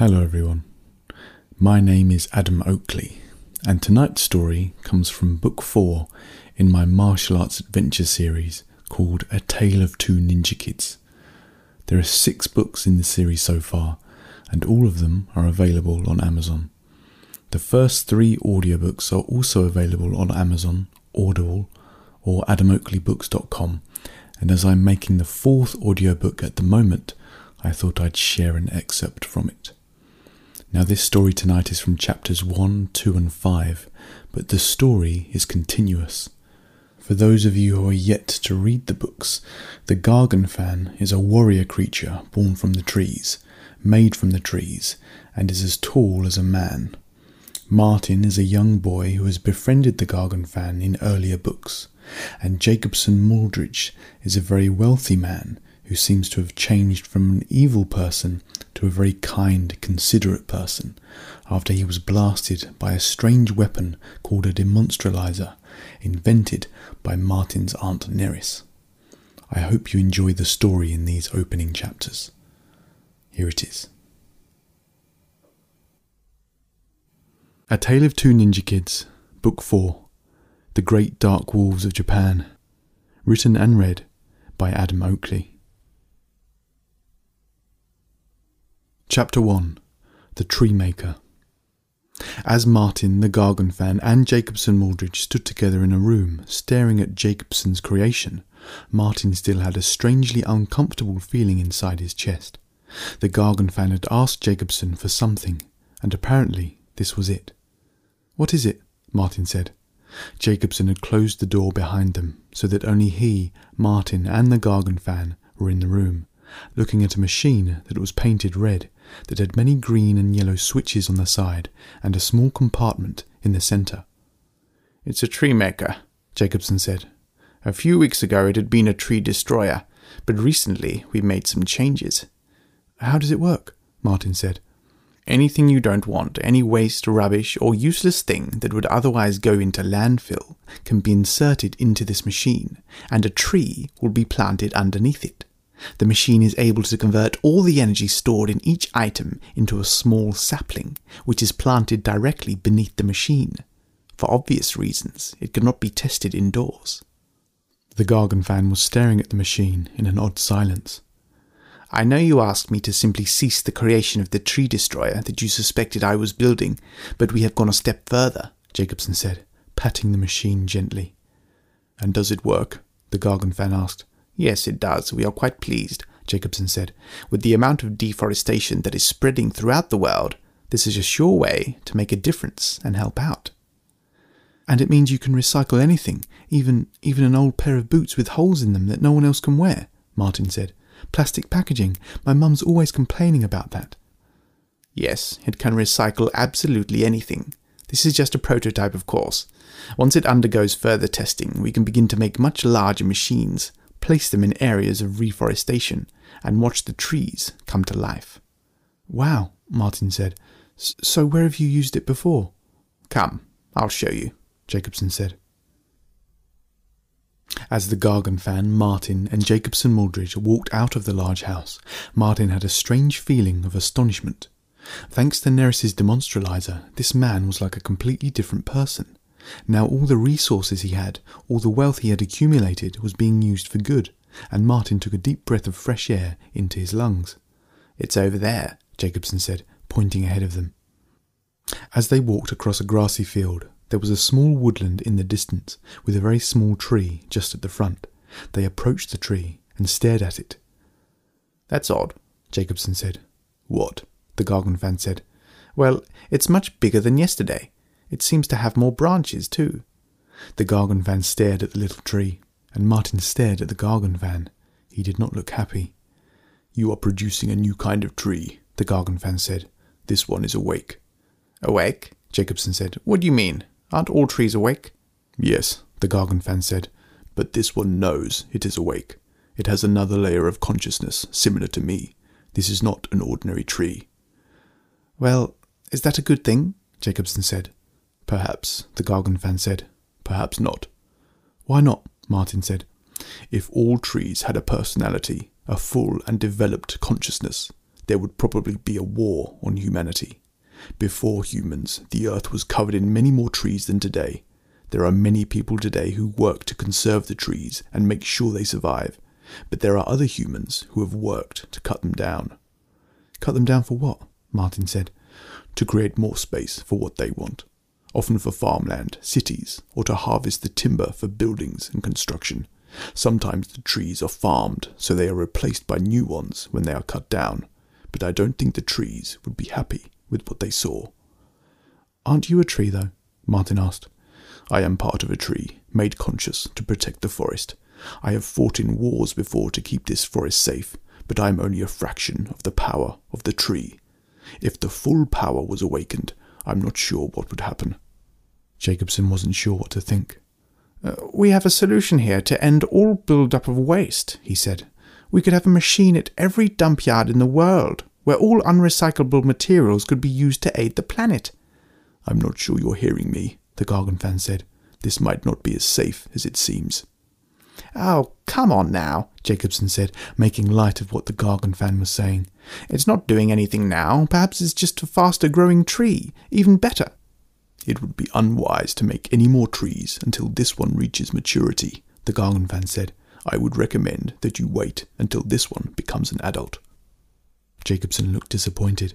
Hello, everyone. My name is Adam Oakley, and tonight's story comes from Book 4 in my martial arts adventure series called A Tale of Two Ninja Kids. There are six books in the series so far, and all of them are available on Amazon. The first three audiobooks are also available on Amazon, Audible, or adamoakleybooks.com, and as I'm making the fourth audiobook at the moment, I thought I'd share an excerpt from it. Now, this story tonight is from chapters 1, 2, and 5, but the story is continuous. For those of you who are yet to read the books, the Gargan fan is a warrior creature born from the trees, made from the trees, and is as tall as a man. Martin is a young boy who has befriended the Gargan fan in earlier books, and Jacobson Muldridge is a very wealthy man who seems to have changed from an evil person to a very kind, considerate person after he was blasted by a strange weapon called a demonstralizer, invented by Martin's Aunt Neris. I hope you enjoy the story in these opening chapters. Here it is. A Tale of Two Ninja Kids, Book 4 The Great Dark Wolves of Japan. Written and read by Adam Oakley. Chapter 1 The Tree Maker. As Martin, the Gargan fan, and Jacobson Muldridge stood together in a room, staring at Jacobson's creation, Martin still had a strangely uncomfortable feeling inside his chest. The Gargan fan had asked Jacobson for something, and apparently this was it. What is it? Martin said. Jacobson had closed the door behind them, so that only he, Martin, and the Gargan fan were in the room, looking at a machine that was painted red that had many green and yellow switches on the side and a small compartment in the centre. It's a tree maker, Jacobson said. A few weeks ago it had been a tree destroyer, but recently we made some changes. How does it work? Martin said. Anything you don't want, any waste, rubbish, or useless thing that would otherwise go into landfill, can be inserted into this machine, and a tree will be planted underneath it. The machine is able to convert all the energy stored in each item into a small sapling, which is planted directly beneath the machine. For obvious reasons, it could not be tested indoors. The Gargan fan was staring at the machine in an odd silence. I know you asked me to simply cease the creation of the tree destroyer that you suspected I was building, but we have gone a step further, Jacobson said, patting the machine gently. And does it work? The Gargan fan asked. Yes, it does. We are quite pleased, Jacobson said. With the amount of deforestation that is spreading throughout the world, this is a sure way to make a difference and help out. And it means you can recycle anything, even even an old pair of boots with holes in them that no one else can wear, Martin said. Plastic packaging. My mum's always complaining about that. Yes, it can recycle absolutely anything. This is just a prototype, of course. Once it undergoes further testing, we can begin to make much larger machines place them in areas of reforestation, and watch the trees come to life. Wow, Martin said. So where have you used it before? Come, I'll show you, Jacobson said. As the Gargan fan, Martin, and Jacobson Muldridge walked out of the large house, Martin had a strange feeling of astonishment. Thanks to Neris's demonstralizer, this man was like a completely different person. Now all the resources he had, all the wealth he had accumulated, was being used for good, and Martin took a deep breath of fresh air into his lungs. It's over there, Jacobson said, pointing ahead of them. As they walked across a grassy field, there was a small woodland in the distance, with a very small tree just at the front. They approached the tree and stared at it. That's odd, Jacobson said. What? the Gargan said. Well, it's much bigger than yesterday. It seems to have more branches, too. The Gargan fan stared at the little tree, and Martin stared at the Gargan fan. He did not look happy. You are producing a new kind of tree, the Gargan fan said. This one is awake. Awake? Jacobson said. What do you mean? Aren't all trees awake? Yes, the Gargan fan said, but this one knows it is awake. It has another layer of consciousness, similar to me. This is not an ordinary tree. Well, is that a good thing? Jacobson said. Perhaps, the Gargan fan said. Perhaps not. Why not? Martin said. If all trees had a personality, a full and developed consciousness, there would probably be a war on humanity. Before humans, the earth was covered in many more trees than today. There are many people today who work to conserve the trees and make sure they survive, but there are other humans who have worked to cut them down. Cut them down for what? Martin said. To create more space for what they want, often for farmland, cities, or to harvest the timber for buildings and construction. Sometimes the trees are farmed, so they are replaced by new ones when they are cut down, but I don't think the trees would be happy with what they saw. Aren't you a tree, though? Martin asked. I am part of a tree, made conscious to protect the forest. I have fought in wars before to keep this forest safe, but I am only a fraction of the power of the tree. If the full power was awakened, I'm not sure what would happen. Jacobson wasn't sure what to think. Uh, we have a solution here to end all build-up of waste, he said. We could have a machine at every dump yard in the world, where all unrecyclable materials could be used to aid the planet. I'm not sure you're hearing me, the Gargan fan said. This might not be as safe as it seems. Oh, come on now, Jacobson said, making light of what the Gargan fan was saying. It's not doing anything now. Perhaps it's just a faster growing tree. Even better. It would be unwise to make any more trees until this one reaches maturity, the Gargan fan said. I would recommend that you wait until this one becomes an adult. Jacobson looked disappointed.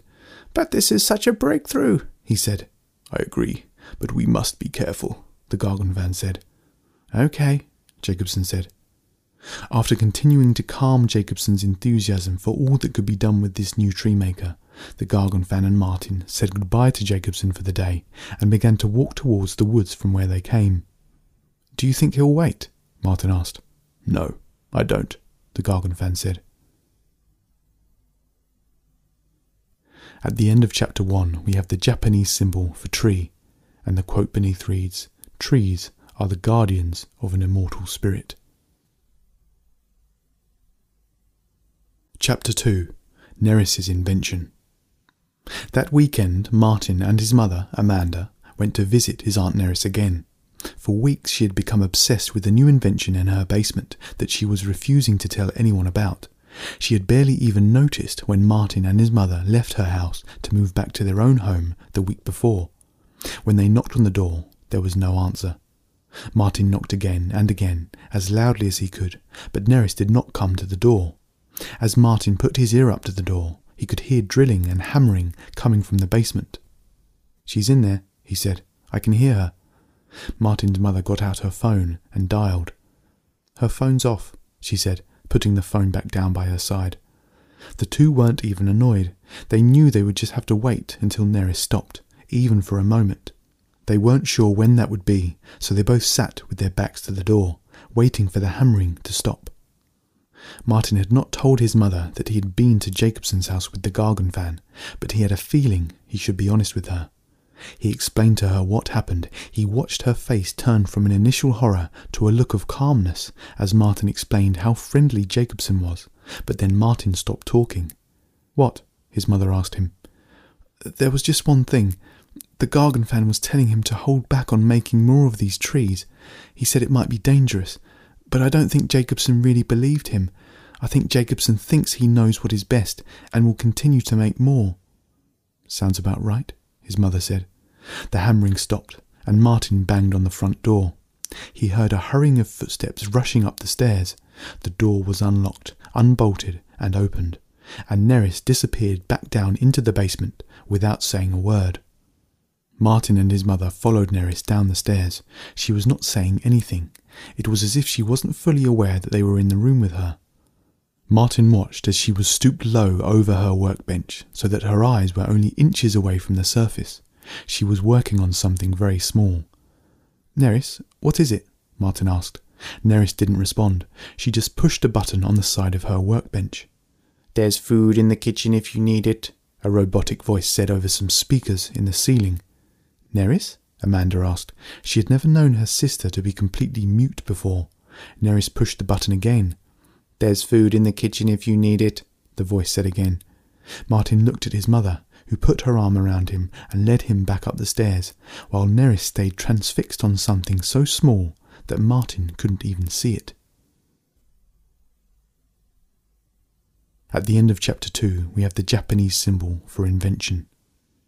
But this is such a breakthrough, he said. I agree, but we must be careful, the Gargan fan said. Okay, Jacobson said. After continuing to calm Jacobson's enthusiasm for all that could be done with this new tree maker, the Gargan fan and Martin said goodbye to Jacobson for the day and began to walk towards the woods from where they came. Do you think he'll wait? Martin asked. No, I don't, the Gargan fan said. At the end of chapter 1, we have the Japanese symbol for tree, and the quote beneath reads Trees are the guardians of an immortal spirit. Chapter 2 Neris's Invention that weekend, Martin and his mother, Amanda, went to visit his Aunt Neris again. For weeks she had become obsessed with a new invention in her basement that she was refusing to tell anyone about. She had barely even noticed when Martin and his mother left her house to move back to their own home the week before. When they knocked on the door, there was no answer. Martin knocked again and again, as loudly as he could, but Neris did not come to the door. As Martin put his ear up to the door, he could hear drilling and hammering coming from the basement. She's in there, he said. I can hear her. Martin's mother got out her phone and dialed. Her phone's off, she said, putting the phone back down by her side. The two weren't even annoyed. They knew they would just have to wait until Neris stopped, even for a moment. They weren't sure when that would be, so they both sat with their backs to the door, waiting for the hammering to stop. Martin had not told his mother that he had been to Jacobson's house with the Gargan fan, but he had a feeling he should be honest with her. He explained to her what happened. He watched her face turn from an initial horror to a look of calmness as Martin explained how friendly Jacobson was, but then Martin stopped talking. What? his mother asked him. There was just one thing. The Gargan fan was telling him to hold back on making more of these trees. He said it might be dangerous, but I don't think Jacobson really believed him. I think Jacobson thinks he knows what is best and will continue to make more. Sounds about right, his mother said. The hammering stopped, and Martin banged on the front door. He heard a hurrying of footsteps rushing up the stairs. The door was unlocked, unbolted, and opened, and Neris disappeared back down into the basement without saying a word. Martin and his mother followed Neris down the stairs. She was not saying anything. It was as if she wasn't fully aware that they were in the room with her. Martin watched as she was stooped low over her workbench so that her eyes were only inches away from the surface. She was working on something very small. Neris, what is it? Martin asked. Neris didn't respond. She just pushed a button on the side of her workbench. There's food in the kitchen if you need it, a robotic voice said over some speakers in the ceiling. Neris? Amanda asked. She had never known her sister to be completely mute before. Neris pushed the button again. There's food in the kitchen if you need it, the voice said again. Martin looked at his mother, who put her arm around him and led him back up the stairs, while Neris stayed transfixed on something so small that Martin couldn't even see it. At the end of chapter 2, we have the Japanese symbol for invention,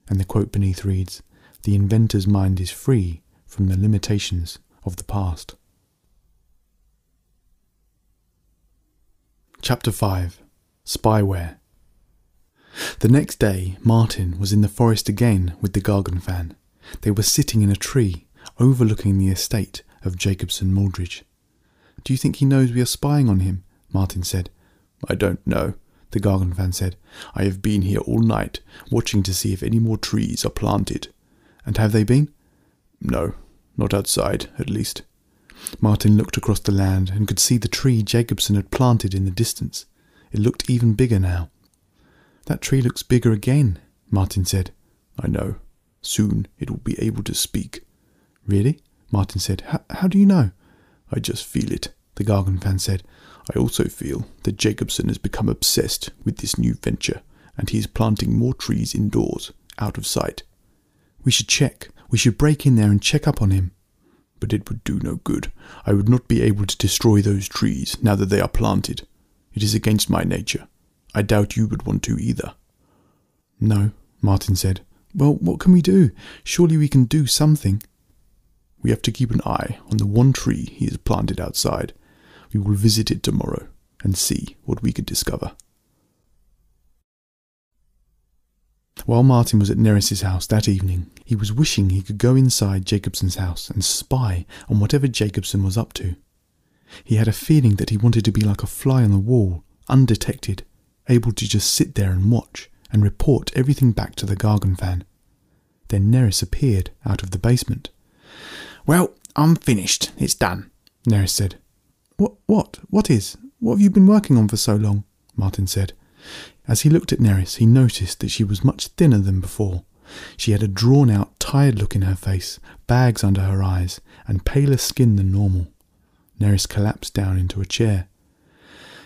and the quote beneath reads The inventor's mind is free from the limitations of the past. Chapter 5 Spyware The next day, Martin was in the forest again with the Gargan fan. They were sitting in a tree overlooking the estate of Jacobson Muldridge. Do you think he knows we are spying on him? Martin said. I don't know, the Gargan fan said. I have been here all night, watching to see if any more trees are planted. And have they been? No, not outside, at least. Martin looked across the land and could see the tree Jacobson had planted in the distance. It looked even bigger now. That tree looks bigger again, Martin said. I know. Soon it will be able to speak. Really? Martin said. How do you know? I just feel it, the Gargan fan said. I also feel that Jacobson has become obsessed with this new venture, and he is planting more trees indoors, out of sight. We should check. We should break in there and check up on him. But it would do no good. I would not be able to destroy those trees now that they are planted. It is against my nature. I doubt you would want to either. No, Martin said. Well, what can we do? Surely we can do something. We have to keep an eye on the one tree he has planted outside. We will visit it tomorrow and see what we can discover. While Martin was at Neris's house that evening, he was wishing he could go inside Jacobson's house and spy on whatever Jacobson was up to. He had a feeling that he wanted to be like a fly on the wall, undetected, able to just sit there and watch and report everything back to the Gargan fan. Then Neris appeared out of the basement. Well, I'm finished. It's done, Neris said. What? What? What is? What have you been working on for so long? Martin said. As he looked at Neris, he noticed that she was much thinner than before. She had a drawn out, tired look in her face, bags under her eyes, and paler skin than normal. Neris collapsed down into a chair.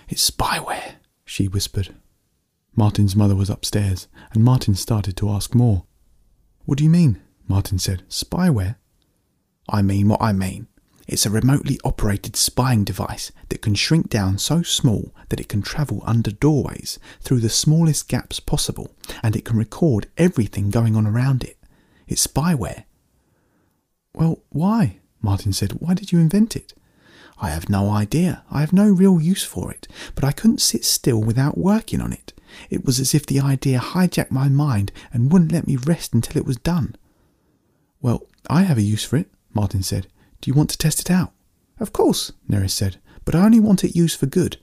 It's spyware, she whispered. Martin's mother was upstairs, and Martin started to ask more. What do you mean? Martin said. Spyware? I mean what I mean. It's a remotely operated spying device that can shrink down so small that it can travel under doorways through the smallest gaps possible, and it can record everything going on around it. It's spyware. Well, why? Martin said. Why did you invent it? I have no idea. I have no real use for it, but I couldn't sit still without working on it. It was as if the idea hijacked my mind and wouldn't let me rest until it was done. Well, I have a use for it, Martin said. Do you want to test it out? Of course, Neris said, but I only want it used for good.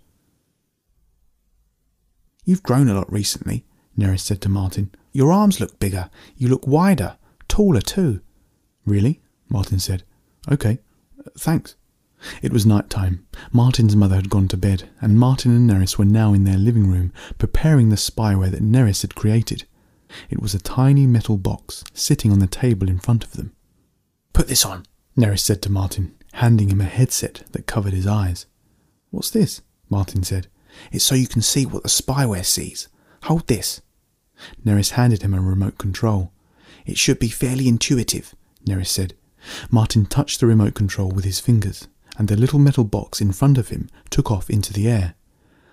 You've grown a lot recently, Neris said to Martin. Your arms look bigger. You look wider, taller too. Really? Martin said. Okay, thanks. It was night time. Martin's mother had gone to bed, and Martin and Neris were now in their living room, preparing the spyware that Neris had created. It was a tiny metal box sitting on the table in front of them. Put this on, Neris said to Martin, handing him a headset that covered his eyes. What's this? Martin said. It's so you can see what the spyware sees. Hold this. Neris handed him a remote control. It should be fairly intuitive, Neris said. Martin touched the remote control with his fingers and the little metal box in front of him took off into the air.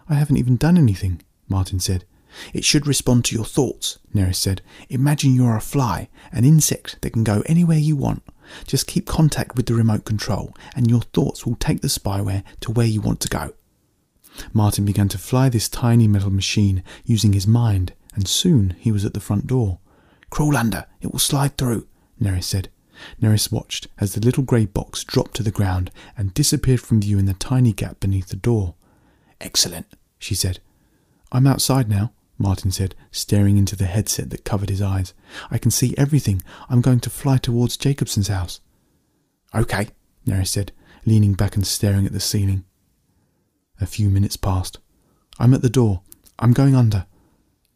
I haven't even done anything, Martin said. It should respond to your thoughts, Neris said. Imagine you're a fly, an insect that can go anywhere you want. Just keep contact with the remote control, and your thoughts will take the spyware to where you want to go. Martin began to fly this tiny metal machine using his mind, and soon he was at the front door. Crawl under, it will slide through, Neris said. Neris watched as the little grey box dropped to the ground and disappeared from view in the tiny gap beneath the door. Excellent, she said. I'm outside now, Martin said, staring into the headset that covered his eyes. I can see everything. I'm going to fly towards Jacobson's house. Okay, Neris said, leaning back and staring at the ceiling. A few minutes passed. I'm at the door. I'm going under.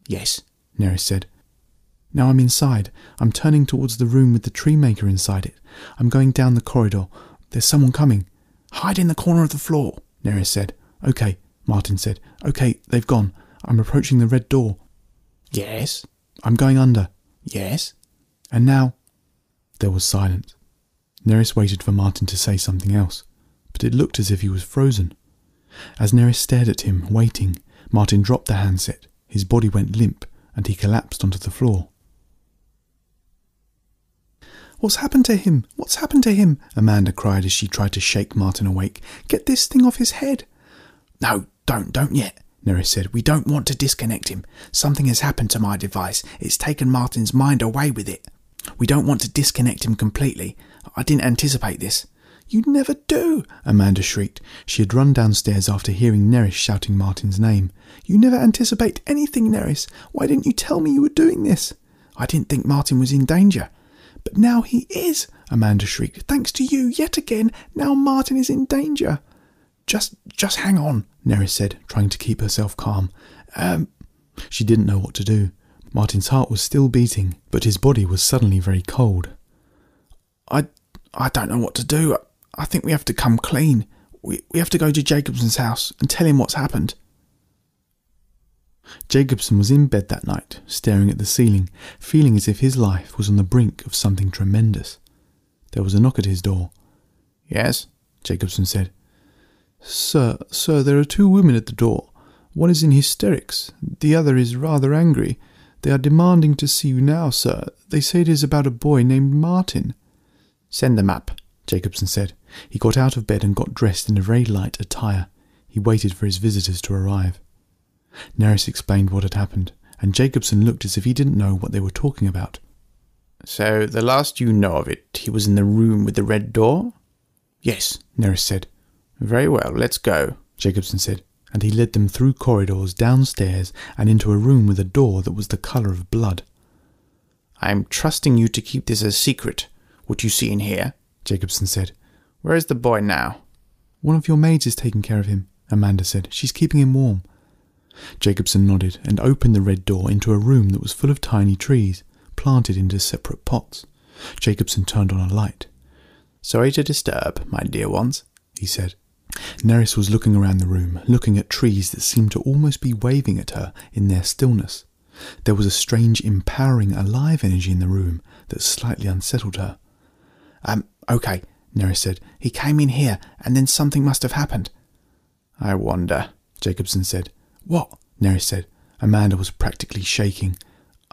Yes, Neris said, now I'm inside. I'm turning towards the room with the tree maker inside it. I'm going down the corridor. There's someone coming. Hide in the corner of the floor, Neris said. Okay, Martin said. Okay, they've gone. I'm approaching the red door. Yes. I'm going under. Yes. And now? There was silence. Neris waited for Martin to say something else, but it looked as if he was frozen. As Neris stared at him, waiting, Martin dropped the handset, his body went limp, and he collapsed onto the floor. What's happened to him? What's happened to him? Amanda cried as she tried to shake Martin awake. Get this thing off his head. No, don't, don't yet, Neris said. We don't want to disconnect him. Something has happened to my device. It's taken Martin's mind away with it. We don't want to disconnect him completely. I didn't anticipate this. You never do, Amanda shrieked. She had run downstairs after hearing Neris shouting Martin's name. You never anticipate anything, Neris. Why didn't you tell me you were doing this? I didn't think Martin was in danger. But now he is, Amanda shrieked. Thanks to you, yet again, now Martin is in danger. Just just hang on, Neris said, trying to keep herself calm. Um She didn't know what to do. Martin's heart was still beating, but his body was suddenly very cold. I I don't know what to do. I think we have to come clean. We, we have to go to Jacobson's house and tell him what's happened. Jacobson was in bed that night, staring at the ceiling, feeling as if his life was on the brink of something tremendous. There was a knock at his door. Yes, Jacobson said. Sir, sir, there are two women at the door. One is in hysterics, the other is rather angry. They are demanding to see you now, sir. They say it is about a boy named Martin. Send them up, Jacobson said. He got out of bed and got dressed in a very light attire. He waited for his visitors to arrive. Neris explained what had happened, and Jacobson looked as if he didn't know what they were talking about. So, the last you know of it, he was in the room with the red door? Yes, Neris said. Very well, let's go, Jacobson said, and he led them through corridors, downstairs, and into a room with a door that was the colour of blood. I'm trusting you to keep this a secret, what you see in here, Jacobson said. Where is the boy now? One of your maids is taking care of him, Amanda said. She's keeping him warm. Jacobson nodded and opened the red door into a room that was full of tiny trees, planted into separate pots. Jacobson turned on a light. Sorry to disturb, my dear ones, he said. Neris was looking around the room, looking at trees that seemed to almost be waving at her in their stillness. There was a strange, empowering, alive energy in the room that slightly unsettled her. Um, okay, Neris said. He came in here, and then something must have happened. I wonder, Jacobson said. What? Neris said. Amanda was practically shaking.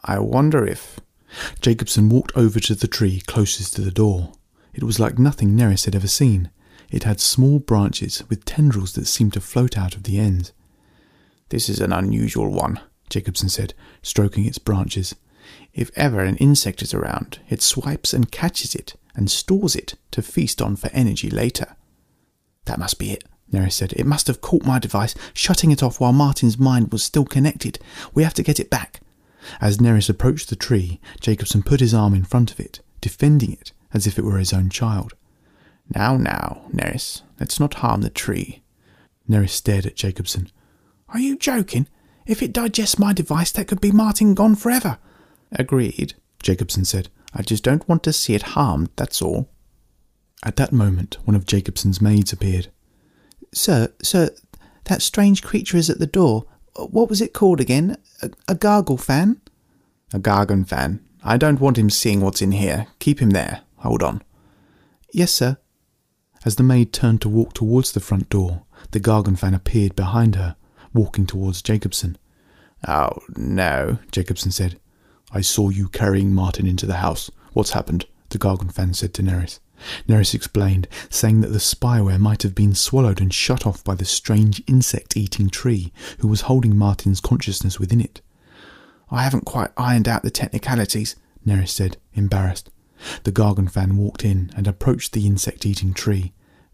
I wonder if. Jacobson walked over to the tree closest to the door. It was like nothing Neris had ever seen. It had small branches with tendrils that seemed to float out of the ends. This is an unusual one, Jacobson said, stroking its branches. If ever an insect is around, it swipes and catches it and stores it to feast on for energy later. That must be it, Neris said. It must have caught my device, shutting it off while Martin's mind was still connected. We have to get it back. As Neris approached the tree, Jacobson put his arm in front of it, defending it as if it were his own child. Now, now, Neris, let's not harm the tree. Neris stared at Jacobson. Are you joking? If it digests my device, that could be Martin gone forever. Agreed, Jacobson said. I just don't want to see it harmed, that's all. At that moment, one of Jacobson's maids appeared. Sir, sir, that strange creature is at the door. What was it called again? A, a gargle fan? A Gargan fan. I don't want him seeing what's in here. Keep him there. Hold on. Yes, sir. As the maid turned to walk towards the front door, the Gargan fan appeared behind her, walking towards Jacobson. Oh, no, Jacobson said. I saw you carrying Martin into the house. What's happened? The Gargan fan said to Neris. Neris explained, saying that the spyware might have been swallowed and shut off by the strange insect eating tree who was holding Martin's consciousness within it. I haven't quite ironed out the technicalities, Neris said, embarrassed. The Gargan fan walked in and approached the insect eating tree.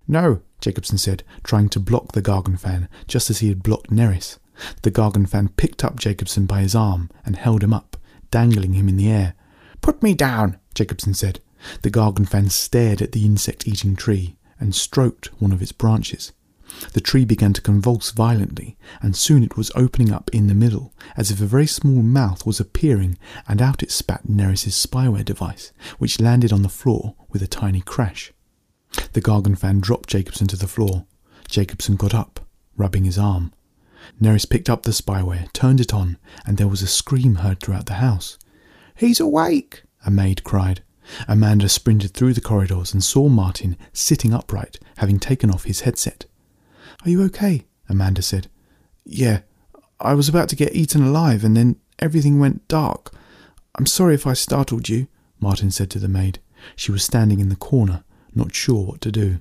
No, Jacobson said, trying to block the Gargan fan, just as he had blocked Neris. The Gargan fan picked up Jacobson by his arm and held him up, dangling him in the air. Put me down, Jacobson said. The Gargan fan stared at the insect eating tree and stroked one of its branches. The tree began to convulse violently, and soon it was opening up in the middle, as if a very small mouth was appearing, and out it spat Neris's spyware device, which landed on the floor with a tiny crash. The Gargan fan dropped Jacobson to the floor. Jacobson got up, rubbing his arm. Neris picked up the spyware, turned it on, and there was a scream heard throughout the house. He's awake, a maid cried. Amanda sprinted through the corridors and saw Martin sitting upright, having taken off his headset. Are you okay? Amanda said. Yeah, I was about to get eaten alive, and then everything went dark. I'm sorry if I startled you, Martin said to the maid. She was standing in the corner, not sure what to do.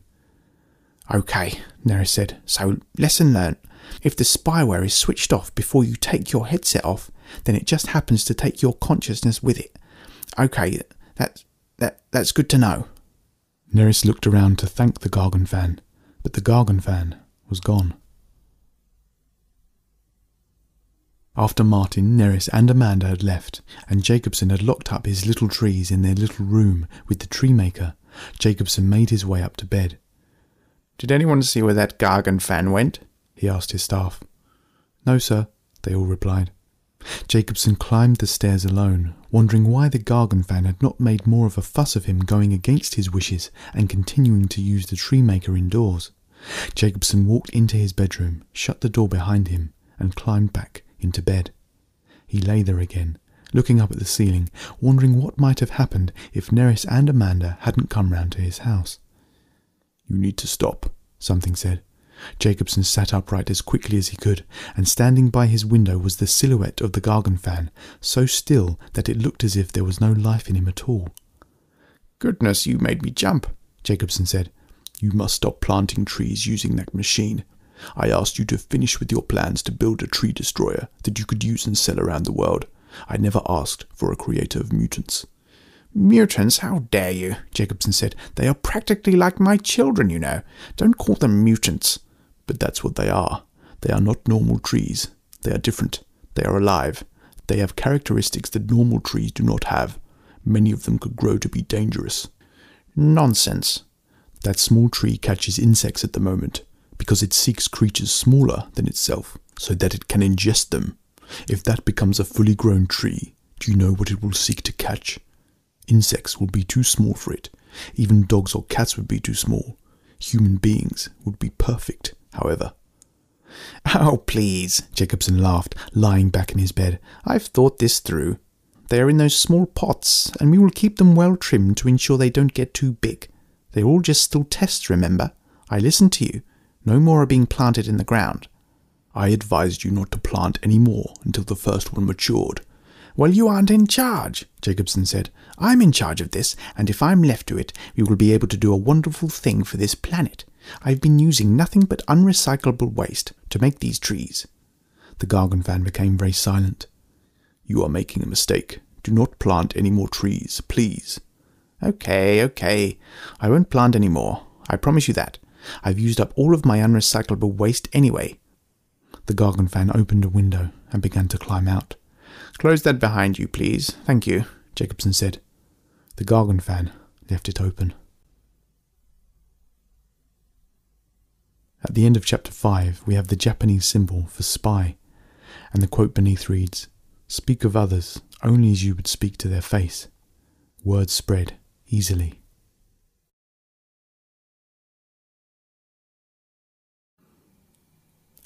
Okay, Neris said. So, lesson learnt. If the spyware is switched off before you take your headset off, then it just happens to take your consciousness with it. Okay, that's that that's good to know. Neris looked around to thank the Gargan fan, but the Gargan fan was gone. After Martin, Neris, and Amanda had left, and Jacobson had locked up his little trees in their little room with the tree maker, Jacobson made his way up to bed. Did anyone see where that Gargan fan went? he asked his staff. No, sir, they all replied. Jacobson climbed the stairs alone, wondering why the Gargan fan had not made more of a fuss of him going against his wishes and continuing to use the tree maker indoors. Jacobson walked into his bedroom, shut the door behind him, and climbed back into bed. He lay there again, looking up at the ceiling, wondering what might have happened if Neris and Amanda hadn't come round to his house. You need to stop, something said. Jacobson sat upright as quickly as he could, and standing by his window was the silhouette of the Gargan fan, so still that it looked as if there was no life in him at all. Goodness, you made me jump, Jacobson said. You must stop planting trees using that machine. I asked you to finish with your plans to build a tree destroyer that you could use and sell around the world. I never asked for a creator of mutants. Mutants? How dare you? Jacobson said. They are practically like my children, you know. Don't call them mutants. But that's what they are. They are not normal trees. They are different. They are alive. They have characteristics that normal trees do not have. Many of them could grow to be dangerous. Nonsense. That small tree catches insects at the moment because it seeks creatures smaller than itself so that it can ingest them. If that becomes a fully grown tree, do you know what it will seek to catch? Insects will be too small for it. Even dogs or cats would be too small. Human beings would be perfect, however. Oh, please, Jacobson laughed, lying back in his bed. I've thought this through. They are in those small pots, and we will keep them well trimmed to ensure they don't get too big. They're all just still tests, remember? I listen to you. No more are being planted in the ground. I advised you not to plant any more until the first one matured. Well, you aren't in charge, Jacobson said. I'm in charge of this, and if I'm left to it, we will be able to do a wonderful thing for this planet. I've been using nothing but unrecyclable waste to make these trees. The Gargan fan became very silent. You are making a mistake. Do not plant any more trees, please. Okay, okay. I won't plant any more. I promise you that. I've used up all of my unrecyclable waste anyway. The Gargan fan opened a window and began to climb out. Close that behind you, please. Thank you, Jacobson said. The Gargan fan left it open. At the end of chapter 5, we have the Japanese symbol for spy, and the quote beneath reads Speak of others only as you would speak to their face. Words spread easily.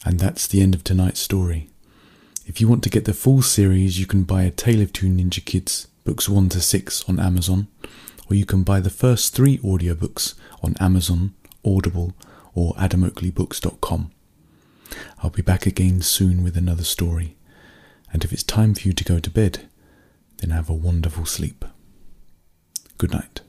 And that's the end of tonight's story. If you want to get the full series, you can buy A Tale of Two Ninja Kids, books 1 to 6 on Amazon, or you can buy the first three audiobooks on Amazon, Audible, or adamoakleybooks.com. I'll be back again soon with another story, and if it's time for you to go to bed, then have a wonderful sleep. Good night.